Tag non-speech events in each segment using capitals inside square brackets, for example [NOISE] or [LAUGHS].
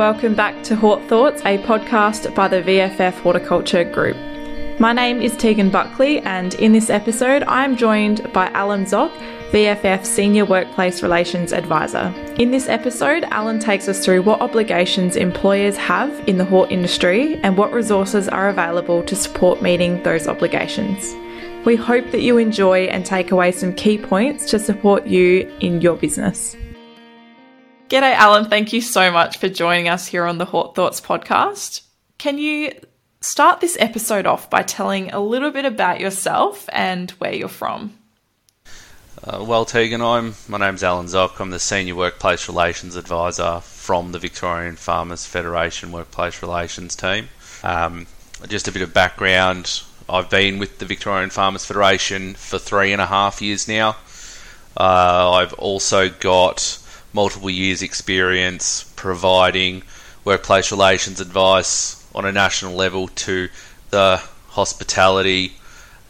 Welcome back to Hort Thoughts, a podcast by the VFF Horticulture Group. My name is Tegan Buckley, and in this episode, I am joined by Allan Zoch, VFF Senior Workplace Relations Advisor. In this episode, Allan takes us through what obligations employers have in the hort industry and what resources are available to support meeting those obligations. We hope that you enjoy and take away some key points to support you in your business. G'day, Allan. Thank you so much for joining us here on the Hort Thoughts podcast. Can you start this episode off by telling a little bit about yourself and where you're from? Uh, well, Tegan, I'm my name's Allan Zoch. I'm the senior workplace relations advisor from the Victorian Farmers Federation Workplace Relations team. Um, just a bit of background: I've been with the Victorian Farmers Federation for three and a half years now. Uh, I've also got multiple years' experience providing workplace relations advice on a national level to the hospitality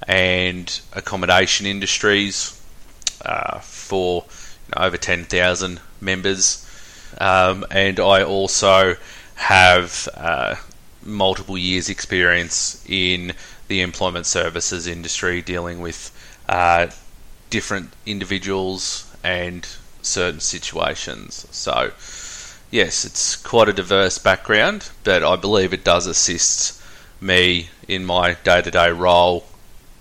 and accommodation industries uh, for you know, over 10,000 members. Um, and I also have uh, multiple years' experience in the employment services industry dealing with uh, different individuals and certain situations. So, yes, it's quite a diverse background, but I believe it does assist me in my day to day role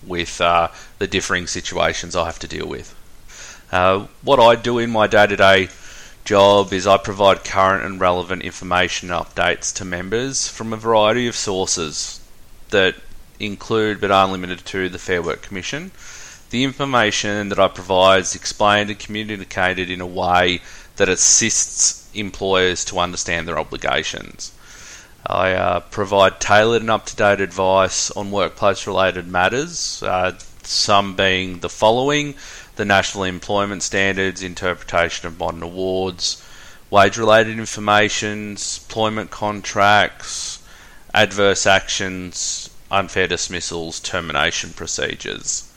with uh, the differing situations I have to deal with. Uh, what I do in my day to day job is I provide current and relevant information updates to members from a variety of sources that include but aren't limited to the Fair Work Commission, the information that I provide is explained and communicated in a way that assists employers to understand their obligations. I uh, provide tailored and up to date advice on workplace related matters, uh, some being the following the National Employment Standards, interpretation of modern awards, wage related information, employment contracts, adverse actions, unfair dismissals, termination procedures.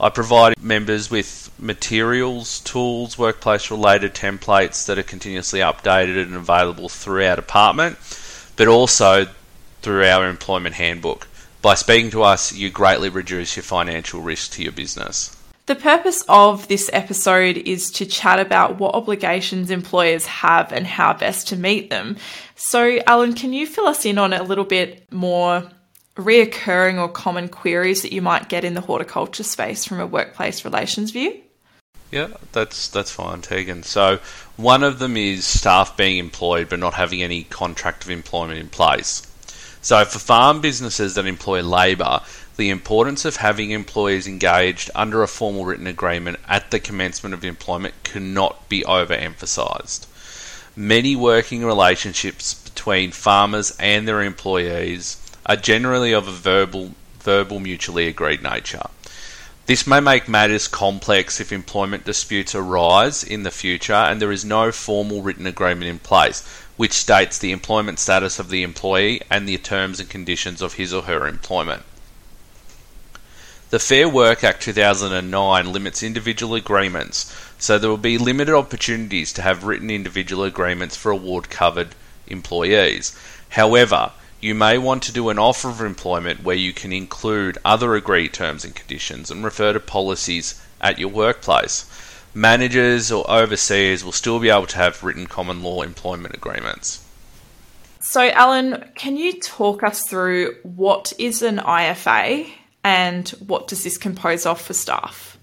I provide members with materials, tools, workplace related templates that are continuously updated and available through our department, but also through our employment handbook. By speaking to us, you greatly reduce your financial risk to your business. The purpose of this episode is to chat about what obligations employers have and how best to meet them. So, Allan, can you fill us in on it a little bit more reoccurring or common queries that you might get in the horticulture space from a workplace relations view? Yeah, that's that's fine, Tegan. So one of them is staff being employed but not having any contract of employment in place. So for farm businesses that employ labour, the importance of having employees engaged under a formal written agreement at the commencement of employment cannot be overemphasised. Many working relationships between farmers and their employees are generally of a verbal, verbal mutually agreed nature. This may make matters complex if employment disputes arise in the future and there is no formal written agreement in place which states the employment status of the employee and the terms and conditions of his or her employment. The Fair Work Act 2009 limits individual agreements, so there will be limited opportunities to have written individual agreements for award covered employees. However, you may want to do an offer of employment where you can include other agreed terms and conditions and refer to policies at your workplace. Managers or overseers will still be able to have written common law employment agreements. So, Allan, can you talk us through what is an IFA and what does this compose of for staff?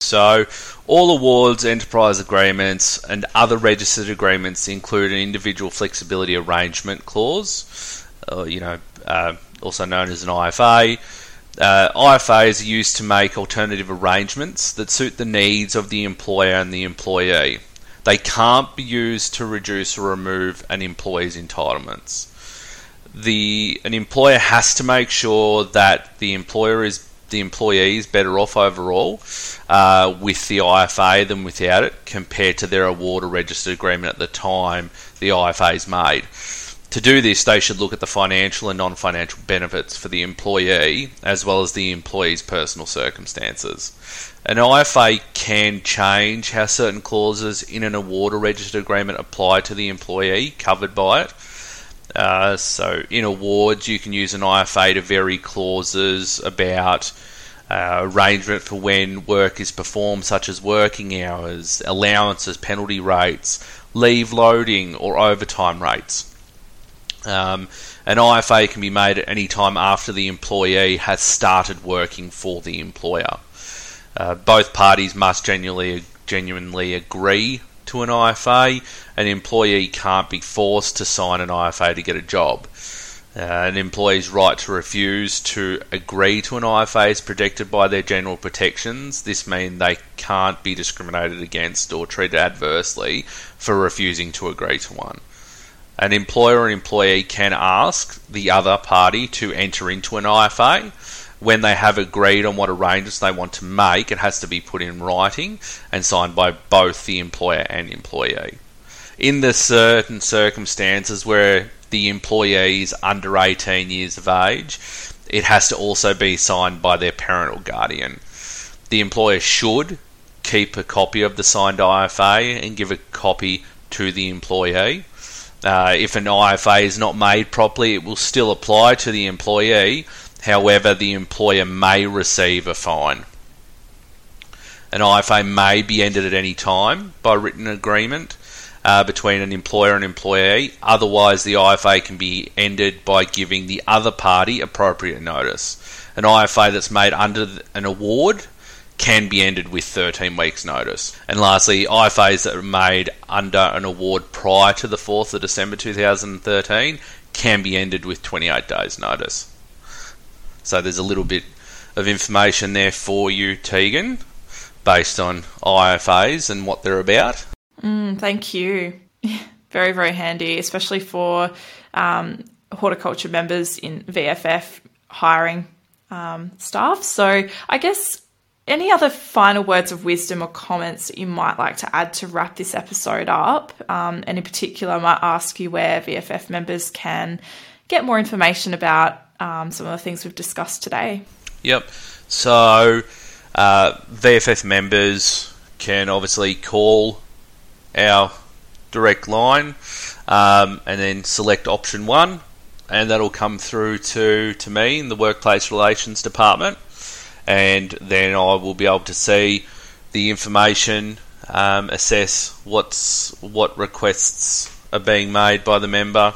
So, all awards, enterprise agreements, and other registered agreements include an individual flexibility arrangement clause you know, uh, also known as an IFA. Uh, IFAs are used to make alternative arrangements that suit the needs of the employer and the employee. They can't be used to reduce or remove an employee's entitlements. The an employer has to make sure that the employer is the employee is better off overall uh, with the IFA than without it, compared to their award or registered agreement at the time the IFA is made. To do this, they should look at the financial and non financial benefits for the employee as well as the employee's personal circumstances. An IFA can change how certain clauses in an award or registered agreement apply to the employee covered by it. Uh, so in awards, you can use an IFA to vary clauses about uh, arrangement for when work is performed, such as working hours, allowances, penalty rates, leave loading, or overtime rates. Um, an IFA can be made at any time after the employee has started working for the employer. Uh, both parties must genuinely genuinely agree to an IFA. An employee can't be forced to sign an IFA to get a job. Uh, an employee's right to refuse to agree to an IFA is protected by their general protections. This means they can't be discriminated against or treated adversely for refusing to agree to one. An employer and employee can ask the other party to enter into an IFA. When they have agreed on what arrangements they want to make, it has to be put in writing and signed by both the employer and employee. In the certain circumstances where the employee is under 18 years of age, it has to also be signed by their parent or guardian. The employer should keep a copy of the signed IFA and give a copy to the employee. Uh, if an IFA is not made properly, it will still apply to the employee. However, the employer may receive a fine. An IFA may be ended at any time by written agreement uh, between an employer and employee. Otherwise, the IFA can be ended by giving the other party appropriate notice. An IFA that's made under an award can be ended with 13 weeks' notice. And lastly, IFAs that are made under an award prior to the 4th of December 2013 can be ended with 28 days' notice. So there's a little bit of information there for you, Tegan, based on IFAs and what they're about. Mm, thank you. [LAUGHS] very, very handy, especially for um, horticulture members in VFF hiring um, staff. So, I guess any other final words of wisdom or comments that you might like to add to wrap this episode up? Um, and in particular, I might ask you where VFF members can get more information about um, some of the things we've discussed today. Yep. So, uh, VFF members can obviously call our direct line um, and then select option one, and that'll come through to, to me in the Workplace Relations Department. And then I will be able to see the information, um, assess what's what requests are being made by the member,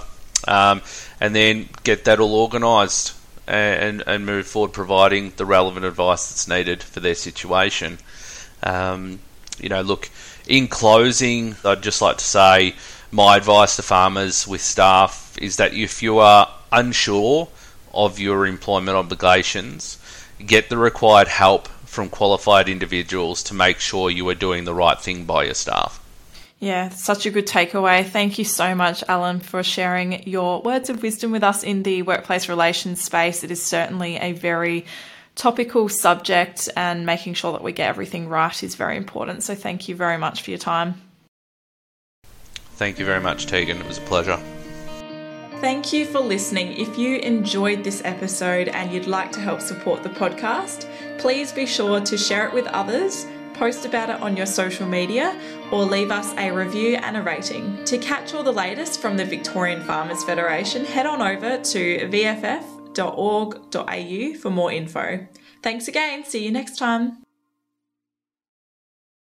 um, and then get that all organised and, and move forward, providing the relevant advice that's needed for their situation. Um, you know, look, in closing, I'd just like to say my advice to farmers with staff is that if you are unsure of your employment obligations, get the required help from qualified individuals to make sure you are doing the right thing by your staff. Yeah, such a good takeaway. Thank you so much, Allan, for sharing your words of wisdom with us in the workplace relations space. It is certainly a very topical subject, and making sure that we get everything right is very important. So, thank you very much for your time. Thank you very much, Tegan. It was a pleasure. Thank you for listening. If you enjoyed this episode and you'd like to help support the podcast, please be sure to share it with others, post about it on your social media, or leave us a review and a rating. To catch all the latest from the Victorian Farmers Federation, head on over to vff.org.au for more info. Thanks again. See you next time.